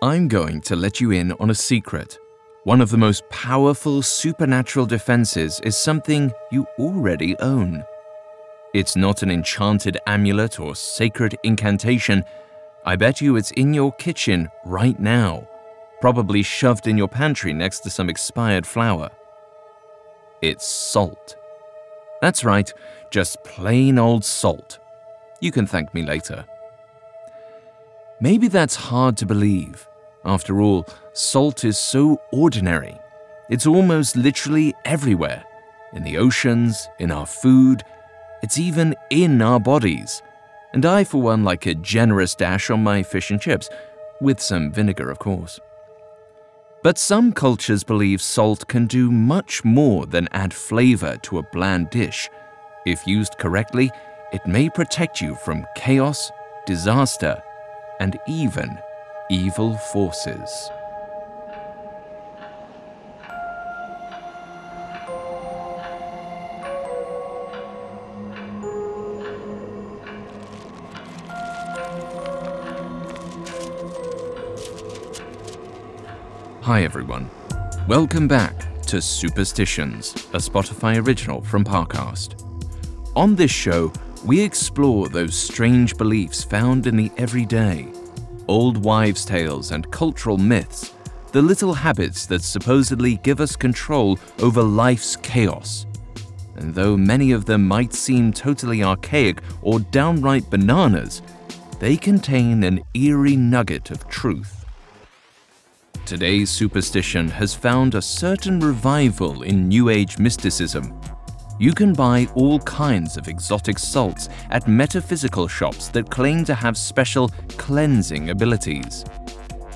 I'm going to let you in on a secret. One of the most powerful supernatural defenses is something you already own. It's not an enchanted amulet or sacred incantation. I bet you it's in your kitchen right now, probably shoved in your pantry next to some expired flour. It's salt. That's right, just plain old salt. You can thank me later. Maybe that's hard to believe. After all, salt is so ordinary. It's almost literally everywhere in the oceans, in our food, it's even in our bodies. And I, for one, like a generous dash on my fish and chips, with some vinegar, of course. But some cultures believe salt can do much more than add flavor to a bland dish. If used correctly, it may protect you from chaos, disaster, and even evil forces. Hi everyone. Welcome back to Superstitions, a Spotify original from Parcast. On this show, we explore those strange beliefs found in the everyday, old wives' tales and cultural myths, the little habits that supposedly give us control over life's chaos. And though many of them might seem totally archaic or downright bananas, they contain an eerie nugget of truth. Today's superstition has found a certain revival in New Age mysticism. You can buy all kinds of exotic salts at metaphysical shops that claim to have special cleansing abilities.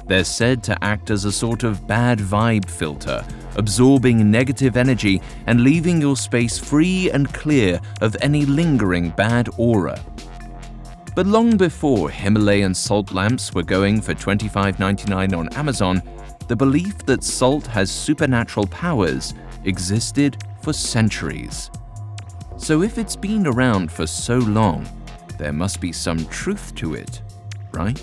They're said to act as a sort of bad vibe filter, absorbing negative energy and leaving your space free and clear of any lingering bad aura. But long before Himalayan salt lamps were going for $25.99 on Amazon, the belief that salt has supernatural powers existed for centuries. So if it's been around for so long, there must be some truth to it, right?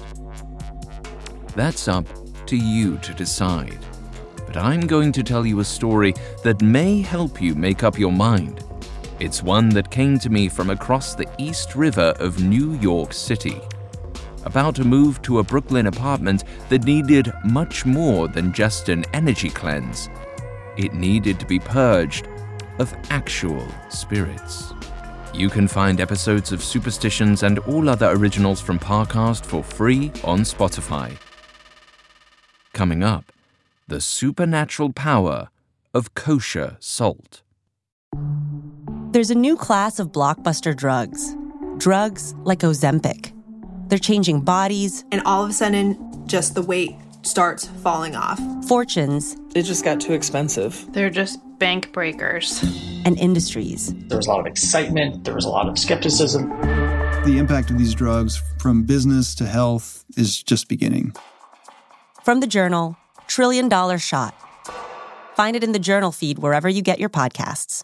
That's up to you to decide. But I'm going to tell you a story that may help you make up your mind. It's one that came to me from across the East River of New York City about to move to a Brooklyn apartment that needed much more than just an energy cleanse. It needed to be purged of actual spirits. You can find episodes of Superstitions and all other originals from Parcast for free on Spotify. Coming up, the supernatural power of kosher salt. There's a new class of blockbuster drugs, drugs like Ozempic they're changing bodies. And all of a sudden, just the weight starts falling off. Fortunes. It just got too expensive. They're just bank breakers. And industries. There was a lot of excitement, there was a lot of skepticism. The impact of these drugs from business to health is just beginning. From the journal, Trillion Dollar Shot. Find it in the journal feed wherever you get your podcasts.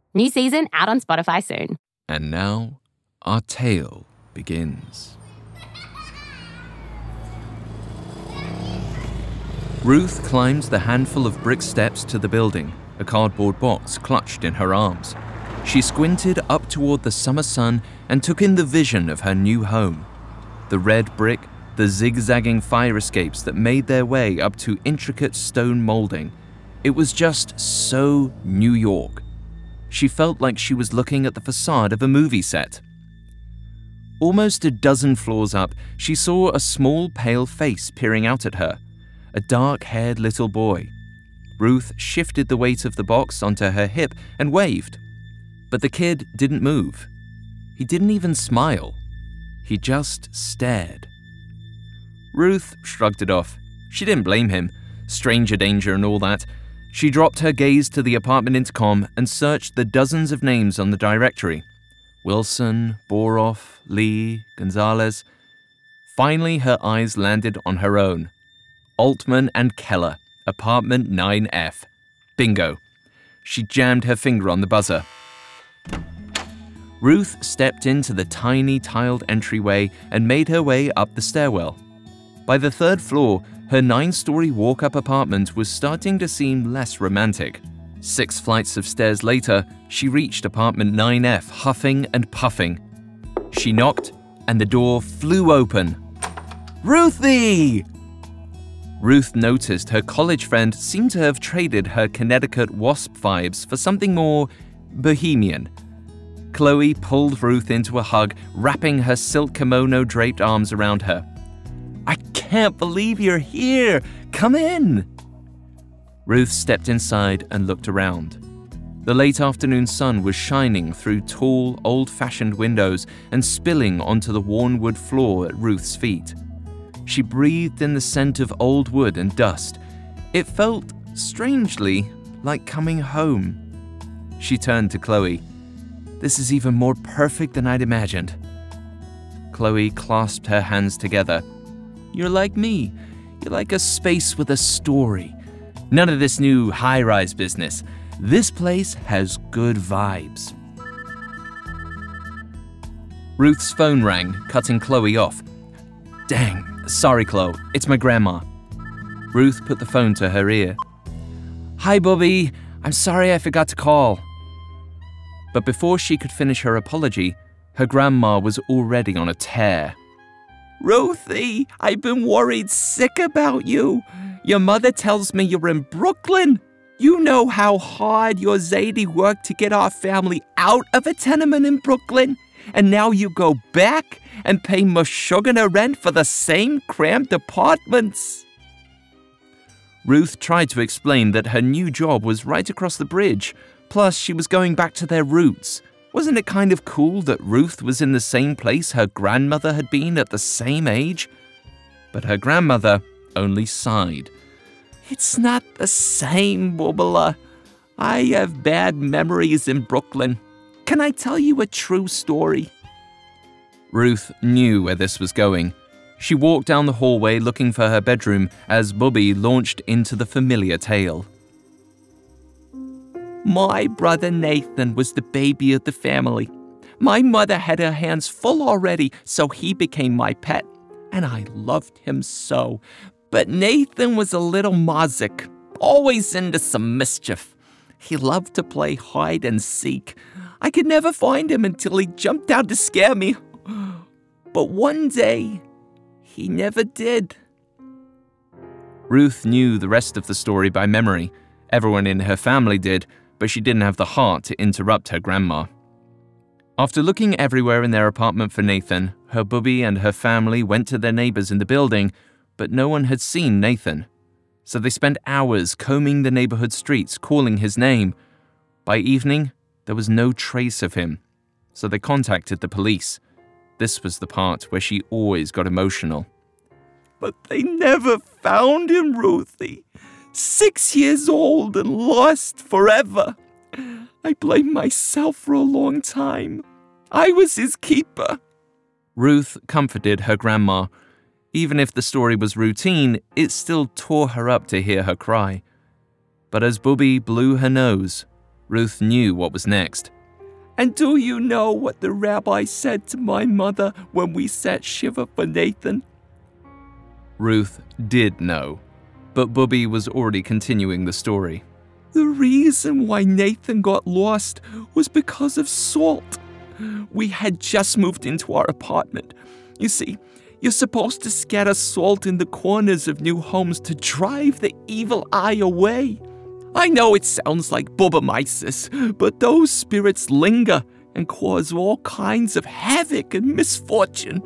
New season out on Spotify soon. And now, our tale begins. Ruth climbs the handful of brick steps to the building, a cardboard box clutched in her arms. She squinted up toward the summer sun and took in the vision of her new home. The red brick, the zigzagging fire escapes that made their way up to intricate stone molding. It was just so New York she felt like she was looking at the facade of a movie set. Almost a dozen floors up, she saw a small, pale face peering out at her a dark haired little boy. Ruth shifted the weight of the box onto her hip and waved. But the kid didn't move. He didn't even smile. He just stared. Ruth shrugged it off. She didn't blame him. stranger danger and all that, she dropped her gaze to the apartment intercom and searched the dozens of names on the directory Wilson, Boroff, Lee, Gonzalez. Finally, her eyes landed on her own Altman and Keller, apartment 9F. Bingo. She jammed her finger on the buzzer. Ruth stepped into the tiny tiled entryway and made her way up the stairwell. By the third floor, her nine story walk up apartment was starting to seem less romantic. Six flights of stairs later, she reached apartment 9F, huffing and puffing. She knocked, and the door flew open. Ruthie! Ruth noticed her college friend seemed to have traded her Connecticut wasp vibes for something more bohemian. Chloe pulled Ruth into a hug, wrapping her silk kimono draped arms around her. I can't believe you're here! Come in! Ruth stepped inside and looked around. The late afternoon sun was shining through tall, old fashioned windows and spilling onto the worn wood floor at Ruth's feet. She breathed in the scent of old wood and dust. It felt, strangely, like coming home. She turned to Chloe. This is even more perfect than I'd imagined. Chloe clasped her hands together. You're like me. You're like a space with a story. None of this new high rise business. This place has good vibes. Ruth's phone rang, cutting Chloe off. Dang, sorry, Chloe. It's my grandma. Ruth put the phone to her ear. Hi, Bubby, I'm sorry I forgot to call. But before she could finish her apology, her grandma was already on a tear. Ruthie, I've been worried sick about you. Your mother tells me you're in Brooklyn. You know how hard your Zadie worked to get our family out of a tenement in Brooklyn, and now you go back and pay Meshuggah rent for the same cramped apartments. Ruth tried to explain that her new job was right across the bridge, plus, she was going back to their roots. Wasn't it kind of cool that Ruth was in the same place her grandmother had been at the same age? But her grandmother only sighed. It's not the same, Bubala. I have bad memories in Brooklyn. Can I tell you a true story? Ruth knew where this was going. She walked down the hallway looking for her bedroom as Bubby launched into the familiar tale. My brother Nathan was the baby of the family. My mother had her hands full already, so he became my pet, and I loved him so. But Nathan was a little mazik, always into some mischief. He loved to play hide and seek. I could never find him until he jumped out to scare me. But one day, he never did. Ruth knew the rest of the story by memory. Everyone in her family did, but she didn't have the heart to interrupt her grandma. After looking everywhere in their apartment for Nathan, her bubby and her family went to their neighbors in the building, but no one had seen Nathan. So they spent hours combing the neighborhood streets, calling his name. By evening, there was no trace of him, so they contacted the police. This was the part where she always got emotional. But they never found him, Ruthie. Six years old and lost forever. I blamed myself for a long time. I was his keeper. Ruth comforted her grandma. Even if the story was routine, it still tore her up to hear her cry. But as Bubby blew her nose, Ruth knew what was next. And do you know what the rabbi said to my mother when we sat Shiva for Nathan? Ruth did know, but Bubby was already continuing the story. The reason why Nathan got lost was because of salt. We had just moved into our apartment. You see, you're supposed to scatter salt in the corners of new homes to drive the evil eye away. I know it sounds like bubbe meises, but those spirits linger and cause all kinds of havoc and misfortune.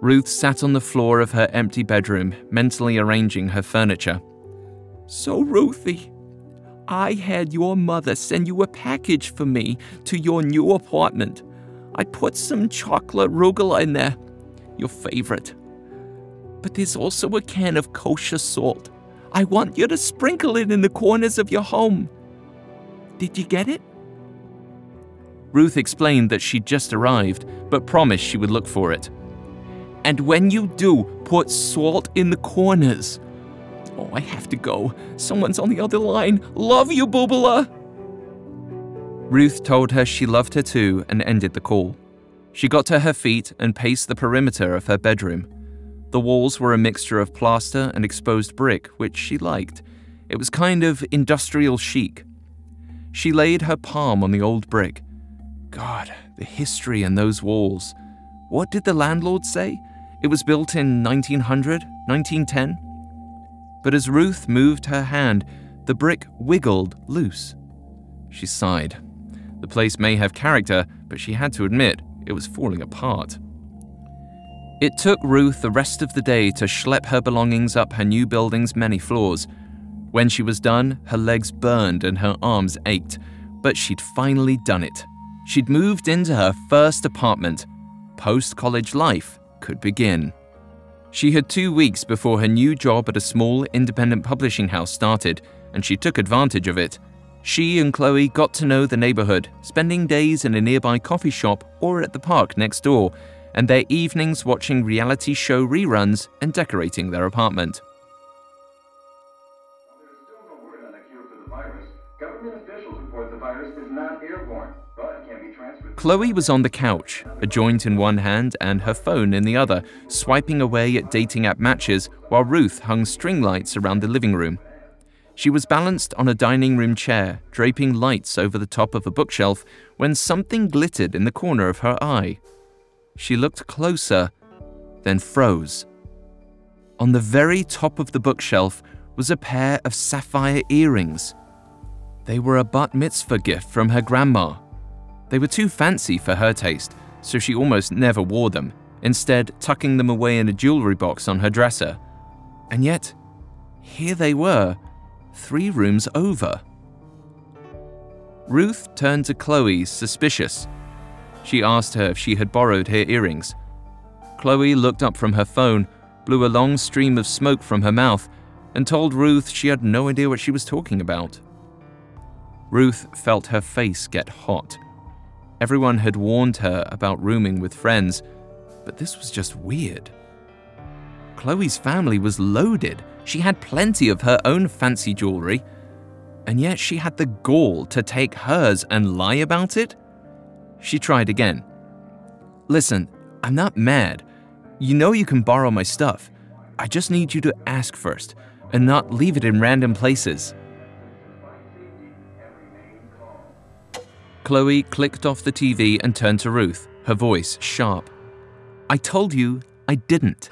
Ruth sat on the floor of her empty bedroom, mentally arranging her furniture. So, Ruthie, I had your mother send you a package for me to your new apartment. I put some chocolate rugula in there, your favorite. But there's also a can of kosher salt. I want you to sprinkle it in the corners of your home. Did you get it? Ruth explained that she'd just arrived, but promised she would look for it. And when you do, put salt in the corners. Oh, I have to go. Someone's on the other line. Love you, Bubala. Ruth told her she loved her too and ended the call. She got to her feet and paced the perimeter of her bedroom. The walls were a mixture of plaster and exposed brick, which she liked. It was kind of industrial chic. She laid her palm on the old brick. God, the history in those walls. What did the landlord say? It was built in 1900, 1910? But as Ruth moved her hand, the brick wiggled loose. She sighed. The place may have character, but she had to admit it was falling apart. It took Ruth the rest of the day to schlep her belongings up her new building's many floors. When she was done, her legs burned and her arms ached, but she'd finally done it. She'd moved into her first apartment. Post college life could begin. She had two weeks before her new job at a small independent publishing house started, and she took advantage of it. She and Chloe got to know the neighborhood, spending days in a nearby coffee shop or at the park next door, and their evenings watching reality show reruns and decorating their apartment. Chloe was on the couch, a joint in one hand and her phone in the other, swiping away at dating app matches while Ruth hung string lights around the living room. She was balanced on a dining room chair, draping lights over the top of a bookshelf, when something glittered in the corner of her eye. She looked closer, then froze. On the very top of the bookshelf was a pair of sapphire earrings. They were a bat mitzvah gift from her grandma. They were too fancy for her taste, so she almost never wore them, instead, tucking them away in a jewelry box on her dresser. And yet, here they were, three rooms over. Ruth turned to Chloe, suspicious. She asked her if she had borrowed her earrings. Chloe looked up from her phone, blew a long stream of smoke from her mouth, and told Ruth she had no idea what she was talking about. Ruth felt her face get hot. Everyone had warned her about rooming with friends, but this was just weird. Chloe's family was loaded. She had plenty of her own fancy jewelry, and yet she had the gall to take hers and lie about it? She tried again. Listen, I'm not mad. You know you can borrow my stuff. I just need you to ask first and not leave it in random places. Chloe clicked off the TV and turned to Ruth, her voice sharp. I told you I didn't.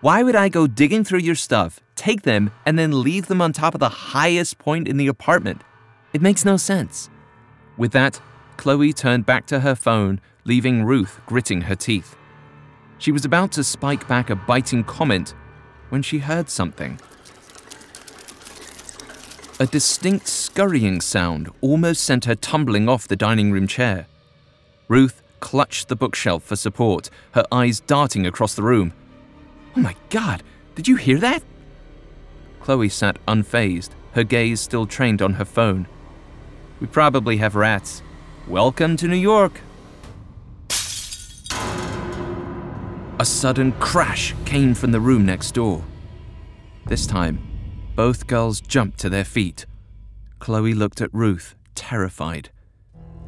Why would I go digging through your stuff, take them, and then leave them on top of the highest point in the apartment? It makes no sense. With that, Chloe turned back to her phone, leaving Ruth gritting her teeth. She was about to spike back a biting comment when she heard something. A distinct scurrying sound almost sent her tumbling off the dining room chair. Ruth clutched the bookshelf for support, her eyes darting across the room. Oh my god, did you hear that? Chloe sat unfazed, her gaze still trained on her phone. We probably have rats, Welcome to New York. A sudden crash came from the room next door. This time, both girls jumped to their feet. Chloe looked at Ruth, terrified.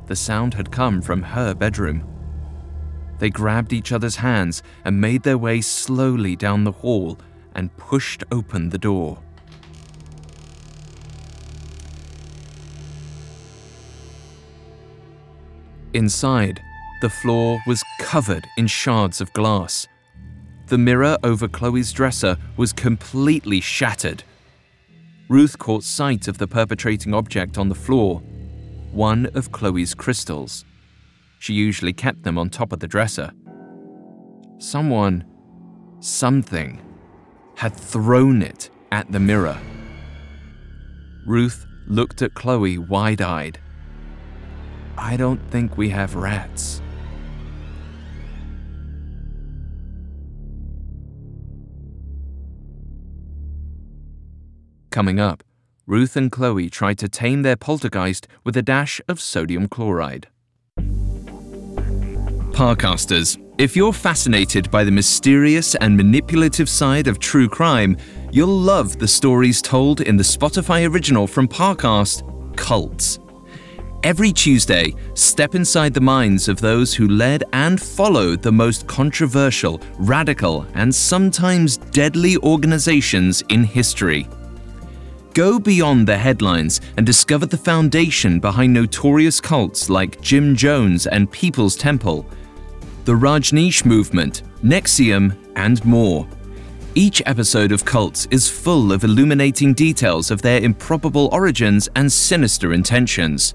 The sound had come from her bedroom. They grabbed each other's hands and made their way slowly down the hall and pushed open the door. Inside, the floor was covered in shards of glass. The mirror over Chloe's dresser was completely shattered. Ruth caught sight of the perpetrating object on the floor one of Chloe's crystals. She usually kept them on top of the dresser. Someone, something, had thrown it at the mirror. Ruth looked at Chloe wide eyed. I don't think we have rats. Coming up, Ruth and Chloe tried to tame their poltergeist with a dash of sodium chloride. Parcasters, if you're fascinated by the mysterious and manipulative side of true crime, you'll love the stories told in the Spotify original from Parcast, Cults. Every Tuesday, step inside the minds of those who led and followed the most controversial, radical, and sometimes deadly organizations in history. Go beyond the headlines and discover the foundation behind notorious cults like Jim Jones and People's Temple, the Rajneesh movement, NXIVM, and more. Each episode of Cults is full of illuminating details of their improbable origins and sinister intentions.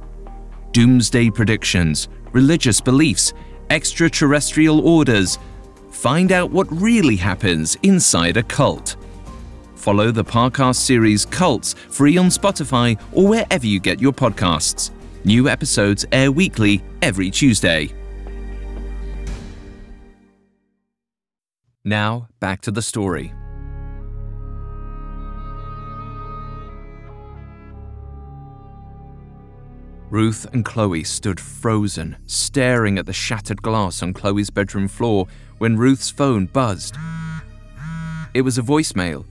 Doomsday predictions, religious beliefs, extraterrestrial orders. Find out what really happens inside a cult. Follow the Parcast series Cults free on Spotify or wherever you get your podcasts. New episodes air weekly every Tuesday. Now, back to the story. Ruth and Chloe stood frozen, staring at the shattered glass on Chloe's bedroom floor when Ruth's phone buzzed. It was a voicemail.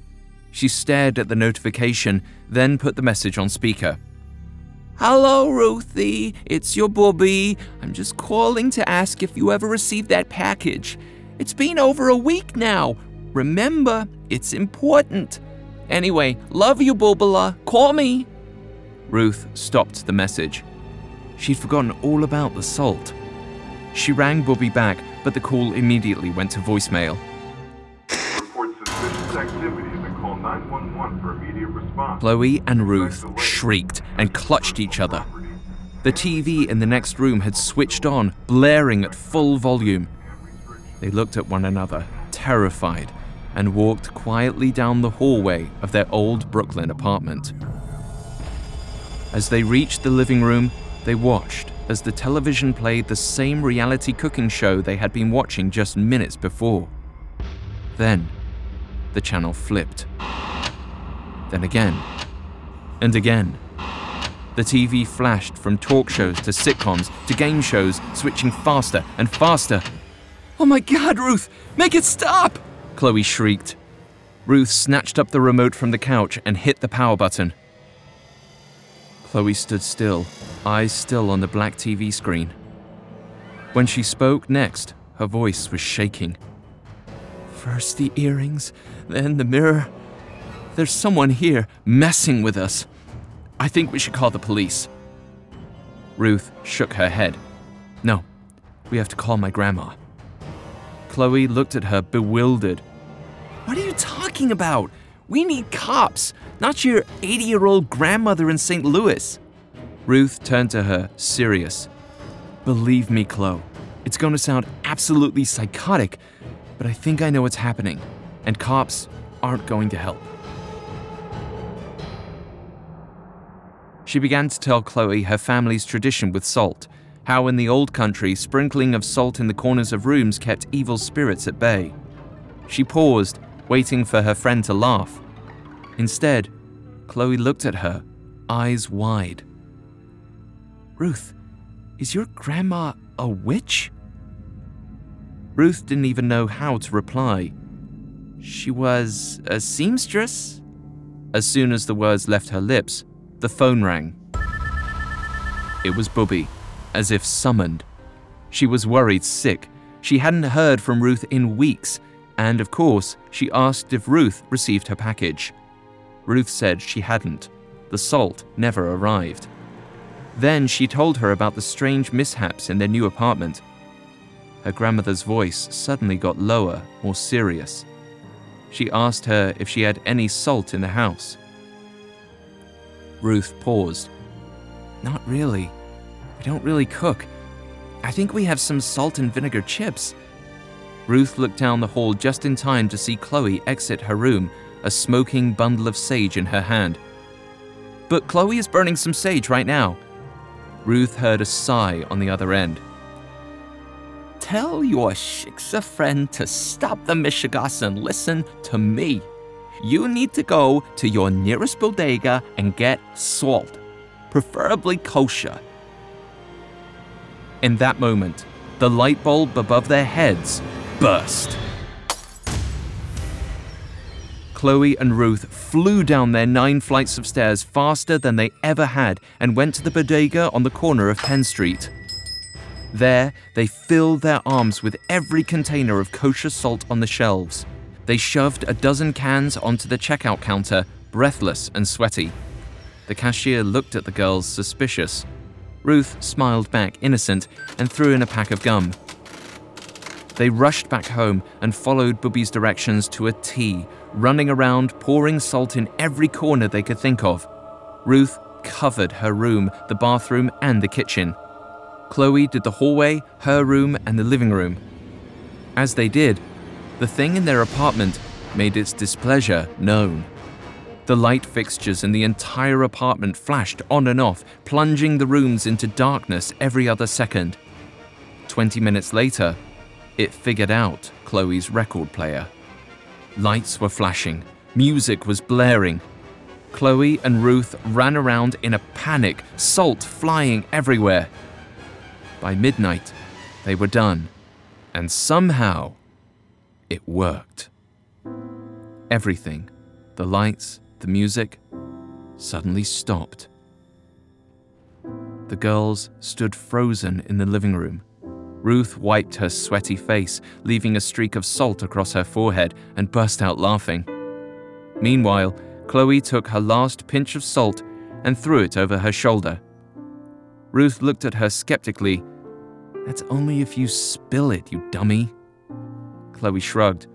She stared at the notification, then put the message on speaker. Hello, Ruthie. It's your Bubby. I'm just calling to ask if you ever received that package. It's been over a week now. Remember, it's important. Anyway, love you, Bubala. Call me. Ruth stopped the message. She'd forgotten all about the salt. She rang Bubby back, but the call immediately went to voicemail. Report suspicious activity Chloe and Ruth shrieked and clutched each other. The TV in the next room had switched on, blaring at full volume. They looked at one another, terrified, and walked quietly down the hallway of their old Brooklyn apartment. As they reached the living room, they watched as the television played the same reality cooking show they had been watching just minutes before. Then, the channel flipped. Then again. And again. The TV flashed from talk shows to sitcoms to game shows, switching faster and faster. Oh my god, Ruth! Make it stop! Chloe shrieked. Ruth snatched up the remote from the couch and hit the power button. Chloe stood still, eyes still on the black TV screen. When she spoke next, her voice was shaking. First the earrings, then the mirror. There's someone here messing with us. I think we should call the police. Ruth shook her head. No, we have to call my grandma. Chloe looked at her bewildered. What are you talking about? We need cops, not your 80 year old grandmother in St. Louis. Ruth turned to her, serious. Believe me, Chloe, it's going to sound absolutely psychotic, but I think I know what's happening, and cops aren't going to help. She began to tell Chloe her family's tradition with salt, how in the old country, sprinkling of salt in the corners of rooms kept evil spirits at bay. She paused, waiting for her friend to laugh. Instead, Chloe looked at her, eyes wide. Ruth, is your grandma a witch? Ruth didn't even know how to reply. She was a seamstress? As soon as the words left her lips, the phone rang. It was Bubby, as if summoned. She was worried sick. She hadn't heard from Ruth in weeks, and of course, she asked if Ruth received her package. Ruth said she hadn't. The salt never arrived. Then she told her about the strange mishaps in their new apartment. Her grandmother's voice suddenly got lower, more serious. She asked her if she had any salt in the house. Ruth paused. Not really. We don't really cook. I think we have some salt and vinegar chips. Ruth looked down the hall just in time to see Chloe exit her room, a smoking bundle of sage in her hand. But Chloe is burning some sage right now. Ruth heard a sigh on the other end. Tell your Shiksa friend to stop the Mishigas and listen to me. you need to go to your nearest bodega and get salt, preferably kosher. In that moment, the light bulb above their heads burst. Chloe and Ruth flew down their nine flights of stairs faster than they ever had and went to the bodega on the corner of Penn Street. There, they filled their arms with every container of kosher salt on the shelves. They shoved a dozen cans onto the checkout counter, breathless and sweaty. The cashier looked at the girls suspicious. Ruth smiled back, innocent, and threw in a pack of gum. They rushed back home and followed Bubby's directions to a T, running around, pouring salt in every corner they could think of. Ruth covered her room, the bathroom, and the kitchen. Chloe did the hallway, her room, and the living room. As they did, the thing in their apartment made its displeasure known. The light fixtures in the entire apartment flashed on and off, plunging the rooms into darkness every other second. Twenty minutes later, it figured out Chloe's record player. Lights were flashing, music was blaring. Chloe and Ruth ran around in a panic, salt flying everywhere. By midnight, they were done, and somehow it worked. Everything the lights, the music suddenly stopped. The girls stood frozen in the living room. Ruth wiped her sweaty face, leaving a streak of salt across her forehead, and burst out laughing. Meanwhile, Chloe took her last pinch of salt and threw it over her shoulder. Ruth looked at her skeptically. That's only if you spill it, you dummy. Chloe shrugged.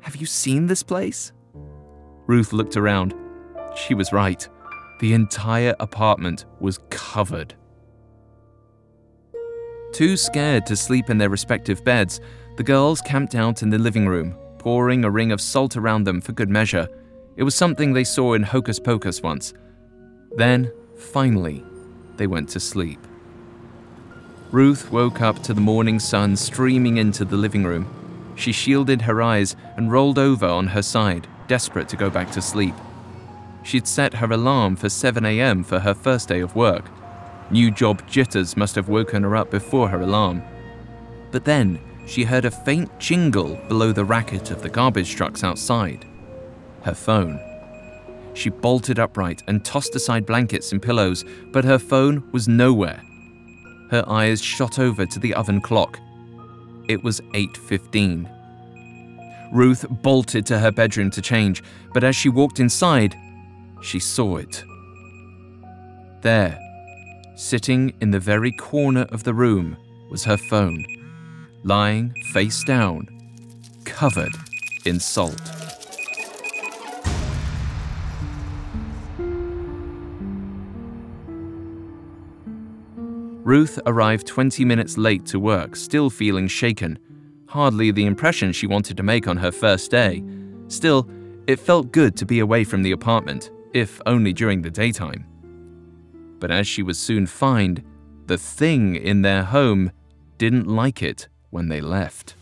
Have you seen this place? Ruth looked around. She was right. The entire apartment was covered. Too scared to sleep in their respective beds, the girls camped out in the living room, pouring a ring of salt around them for good measure. It was something they saw in Hocus Pocus once. Then, finally, they went to sleep. Ruth woke up to the morning sun streaming into the living room. She shielded her eyes and rolled over on her side, desperate to go back to sleep. She'd set her alarm for 7 a.m. for her first day of work. New job jitters must have woken her up before her alarm. But then she heard a faint jingle below the racket of the garbage trucks outside. Her phone. She bolted upright and tossed aside blankets and pillows, but her phone was nowhere. Her eyes shot over to the oven clock. It was 8:15. Ruth bolted to her bedroom to change, but as she walked inside, she saw it. There, Sitting in the very corner of the room was her phone, lying face down, covered in salt. Ruth arrived 20 minutes late to work, still feeling shaken. Hardly the impression she wanted to make on her first day. Still, it felt good to be away from the apartment, if only during the daytime but as she would soon find, the thing in their home didn't like it when they left.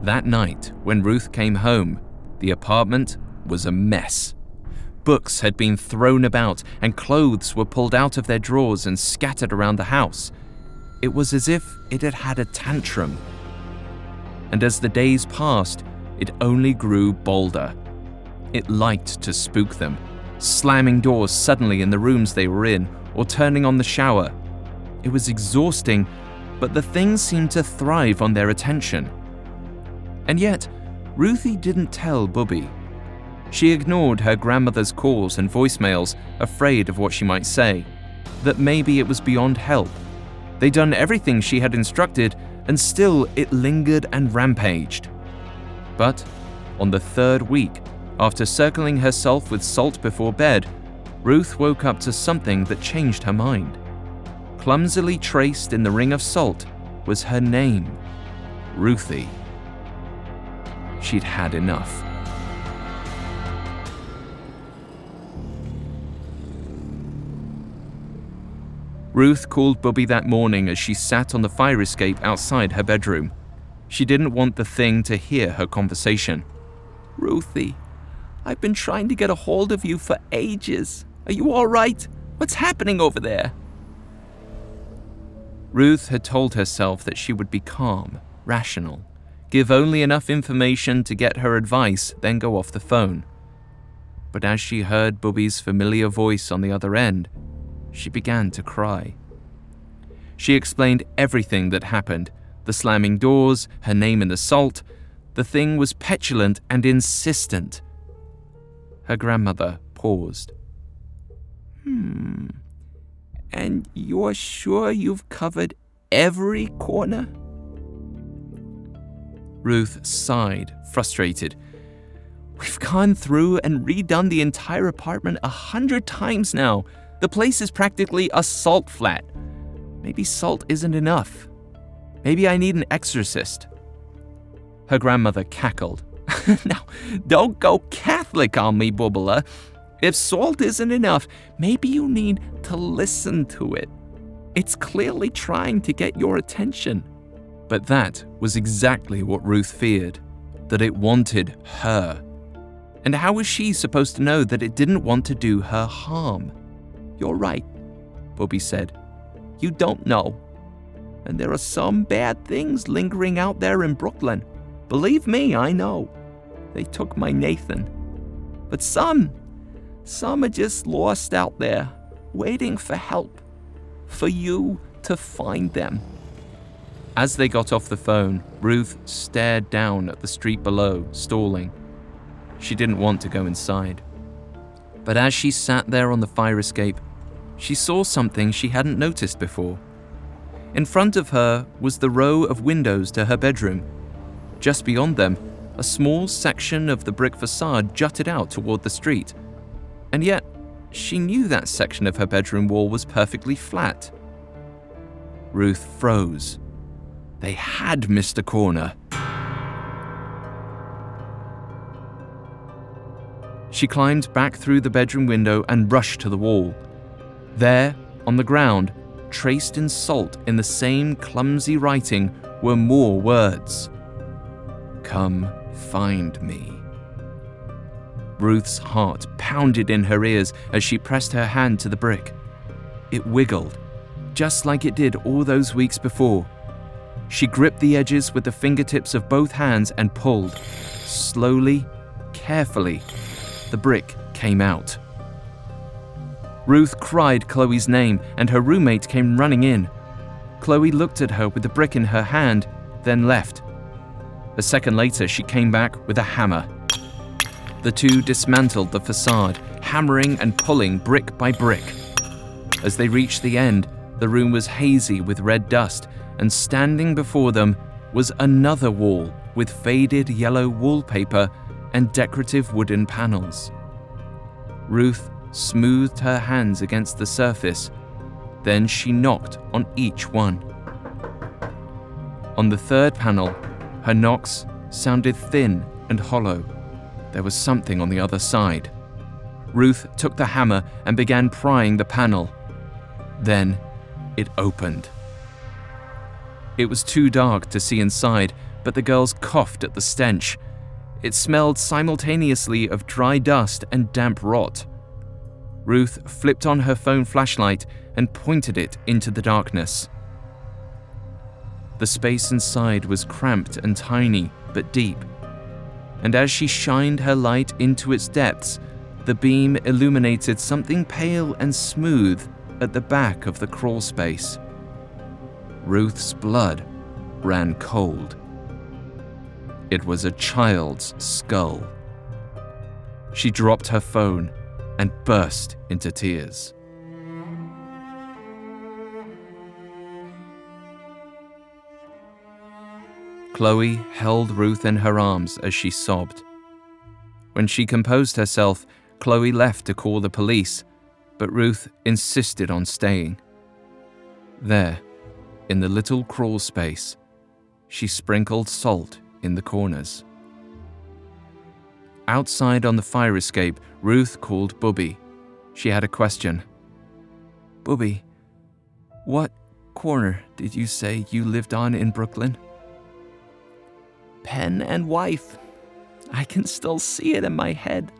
That night, when Ruth came home, the apartment was a mess. Books had been thrown about, and clothes were pulled out of their drawers and scattered around the house. It was as if it had had a tantrum. And as the days passed, it only grew bolder. It liked to spook them slamming doors suddenly in the rooms they were in, or turning on the shower. It was exhausting, but the things seemed to thrive on their attention. And yet, Ruthie didn't tell Bubby. She ignored her grandmother's calls and voicemails, afraid of what she might say, that maybe it was beyond help. They'd done everything she had instructed, and still it lingered and rampaged. But on the third week, after circling herself with salt before bed, Ruth woke up to something that changed her mind. Clumsily traced in the ring of salt was her name, Ruthie. She'd had enough. Ruth called Bubby that morning as she sat on the fire escape outside her bedroom. She didn't want the thing to hear her conversation. Ruthie, I've been trying to get a hold of you for ages. Are you all right? What's happening over there? Ruth had told herself that she would be calm, rational, give only enough information to get her advice, then go off the phone. But as she heard Bubby's familiar voice on the other end, she began to cry. She explained everything that happened the slamming doors, her name in the salt. The thing was petulant and insistent. Her grandmother paused. Hmm. And you're sure you've covered every corner? Ruth sighed, frustrated. We've gone through and redone the entire apartment a hundred times now. The place is practically a salt flat. Maybe salt isn't enough. Maybe I need an exorcist. Her grandmother cackled. now, don't go Catholic on me, Bubala. If salt isn't enough, maybe you need to listen to it. It's clearly trying to get your attention. But that was exactly what Ruth feared that it wanted her. And how was she supposed to know that it didn't want to do her harm? You're right, Bubby said. You don't know. And there are some bad things lingering out there in Brooklyn. Believe me, I know. They took my Nathan. But some, some are just lost out there, waiting for help, for you to find them. As they got off the phone, Ruth stared down at the street below, stalling. She didn't want to go inside. But as she sat there on the fire escape, she saw something she hadn't noticed before. In front of her was the row of windows to her bedroom. Just beyond them, a small section of the brick facade jutted out toward the street. And yet, she knew that section of her bedroom wall was perfectly flat. Ruth froze. They had missed a corner. She climbed back through the bedroom window and rushed to the wall. There, on the ground, traced in salt in the same clumsy writing, were more words Come find me. Ruth's heart pounded in her ears as she pressed her hand to the brick. It wiggled, just like it did all those weeks before. She gripped the edges with the fingertips of both hands and pulled. Slowly, carefully, the brick came out. Ruth cried Chloe's name, and her roommate came running in. Chloe looked at her with the brick in her hand, then left. A second later, she came back with a hammer. The two dismantled the facade, hammering and pulling brick by brick. As they reached the end, the room was hazy with red dust, and standing before them was another wall with faded yellow wallpaper and decorative wooden panels. Ruth smoothed her hands against the surface, then she knocked on each one. On the third panel, her knocks sounded thin and hollow. There was something on the other side. Ruth took the hammer and began prying the panel. Then it opened. It was too dark to see inside, but the girls coughed at the stench. It smelled simultaneously of dry dust and damp rot. Ruth flipped on her phone flashlight and pointed it into the darkness. The space inside was cramped and tiny, but deep. And as she shined her light into its depths, the beam illuminated something pale and smooth at the back of the crawl space. Ruth's blood ran cold. It was a child's skull. She dropped her phone and burst into tears. Chloe held Ruth in her arms as she sobbed. When she composed herself, Chloe left to call the police, but Ruth insisted on staying. There, in the little crawl space, she sprinkled salt in the corners. Outside on the fire escape, Ruth called Bubby. She had a question. Bubby, what corner did you say you lived on in Brooklyn? Penn and Wythe. I can still see it in my head.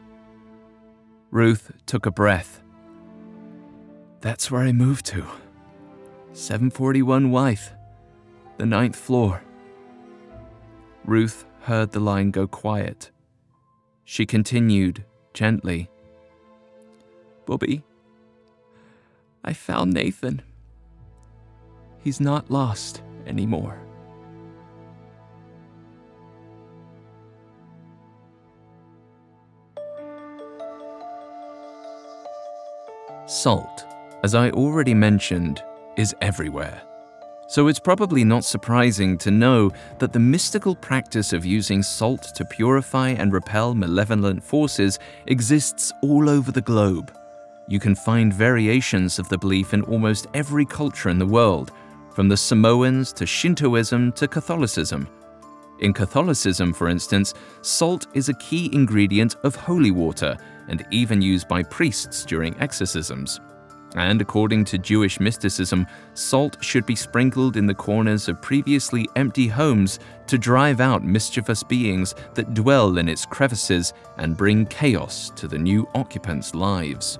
Ruth took a breath. That's where I moved to. 741 Wythe, the ninth floor. Ruth heard the line go quiet. She continued gently. Bubby, I found Nathan. He's not lost anymore. Salt, as I already mentioned, is everywhere. So it's probably not surprising to know that the mystical practice of using salt to purify and repel malevolent forces exists all over the globe. You can find variations of the belief in almost every culture in the world, from the Samoans to Shintoism to Catholicism. In Catholicism, for instance, salt is a key ingredient of holy water and even used by priests during exorcisms. And according to Jewish mysticism, salt should be sprinkled in the corners of previously empty homes to drive out mischievous beings that dwell in its crevices and bring chaos to the new occupants' lives.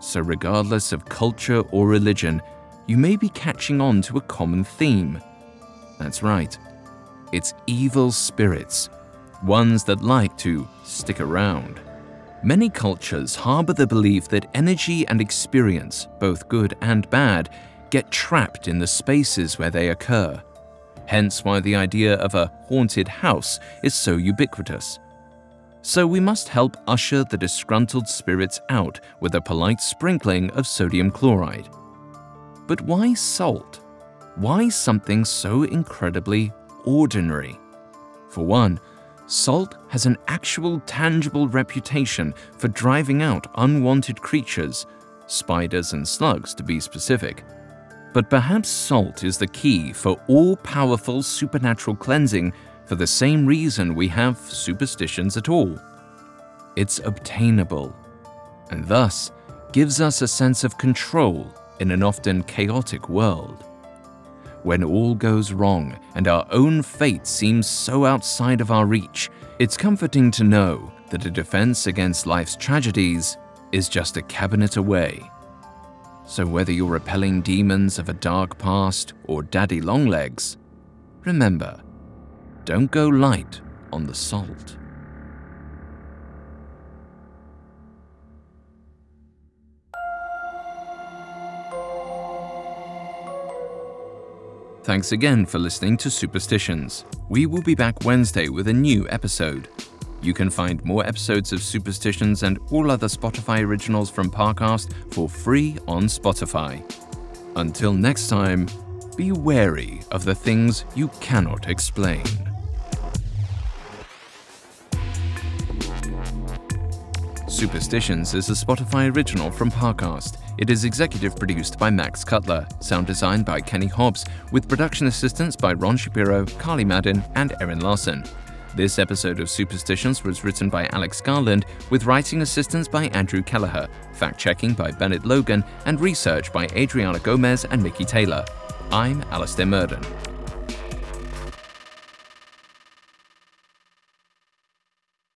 So, regardless of culture or religion, you may be catching on to a common theme. That's right, it's evil spirits, ones that like to stick around. Many cultures harbor the belief that energy and experience, both good and bad, get trapped in the spaces where they occur. Hence why the idea of a haunted house is so ubiquitous. So we must help usher the disgruntled spirits out with a polite sprinkling of sodium chloride. But why salt? Why something so incredibly ordinary? For one, Salt has an actual tangible reputation for driving out unwanted creatures, spiders and slugs to be specific. But perhaps salt is the key for all powerful supernatural cleansing for the same reason we have superstitions at all. It's obtainable, and thus gives us a sense of control in an often chaotic world when all goes wrong and our own fate seems so outside of our reach, it's comforting to know that a defense against life's tragedies is just a cabinet away. So whether you're repelling demons of a dark past or daddy longlegs, remember, don't go light on the salt. Thanks again for listening to Superstitions. We will be back Wednesday with a new episode. You can find more episodes of Superstitions and all other Spotify originals from Parcast for free on Spotify. Until next time, be wary of the things you cannot explain. Superstitions is a Spotify original from Parcast. It is executive produced by Max Cutler, sound designed by Kenny Hobbs, with production assistance by Ron Shapiro, Carly Madden, and Erin Larson. This episode of Superstitions was written by Alex Garland, with writing assistance by Andrew Kelleher, fact checking by Bennett Logan, and research by Adriana Gomez and Mickey Taylor. I'm Alastair Murden.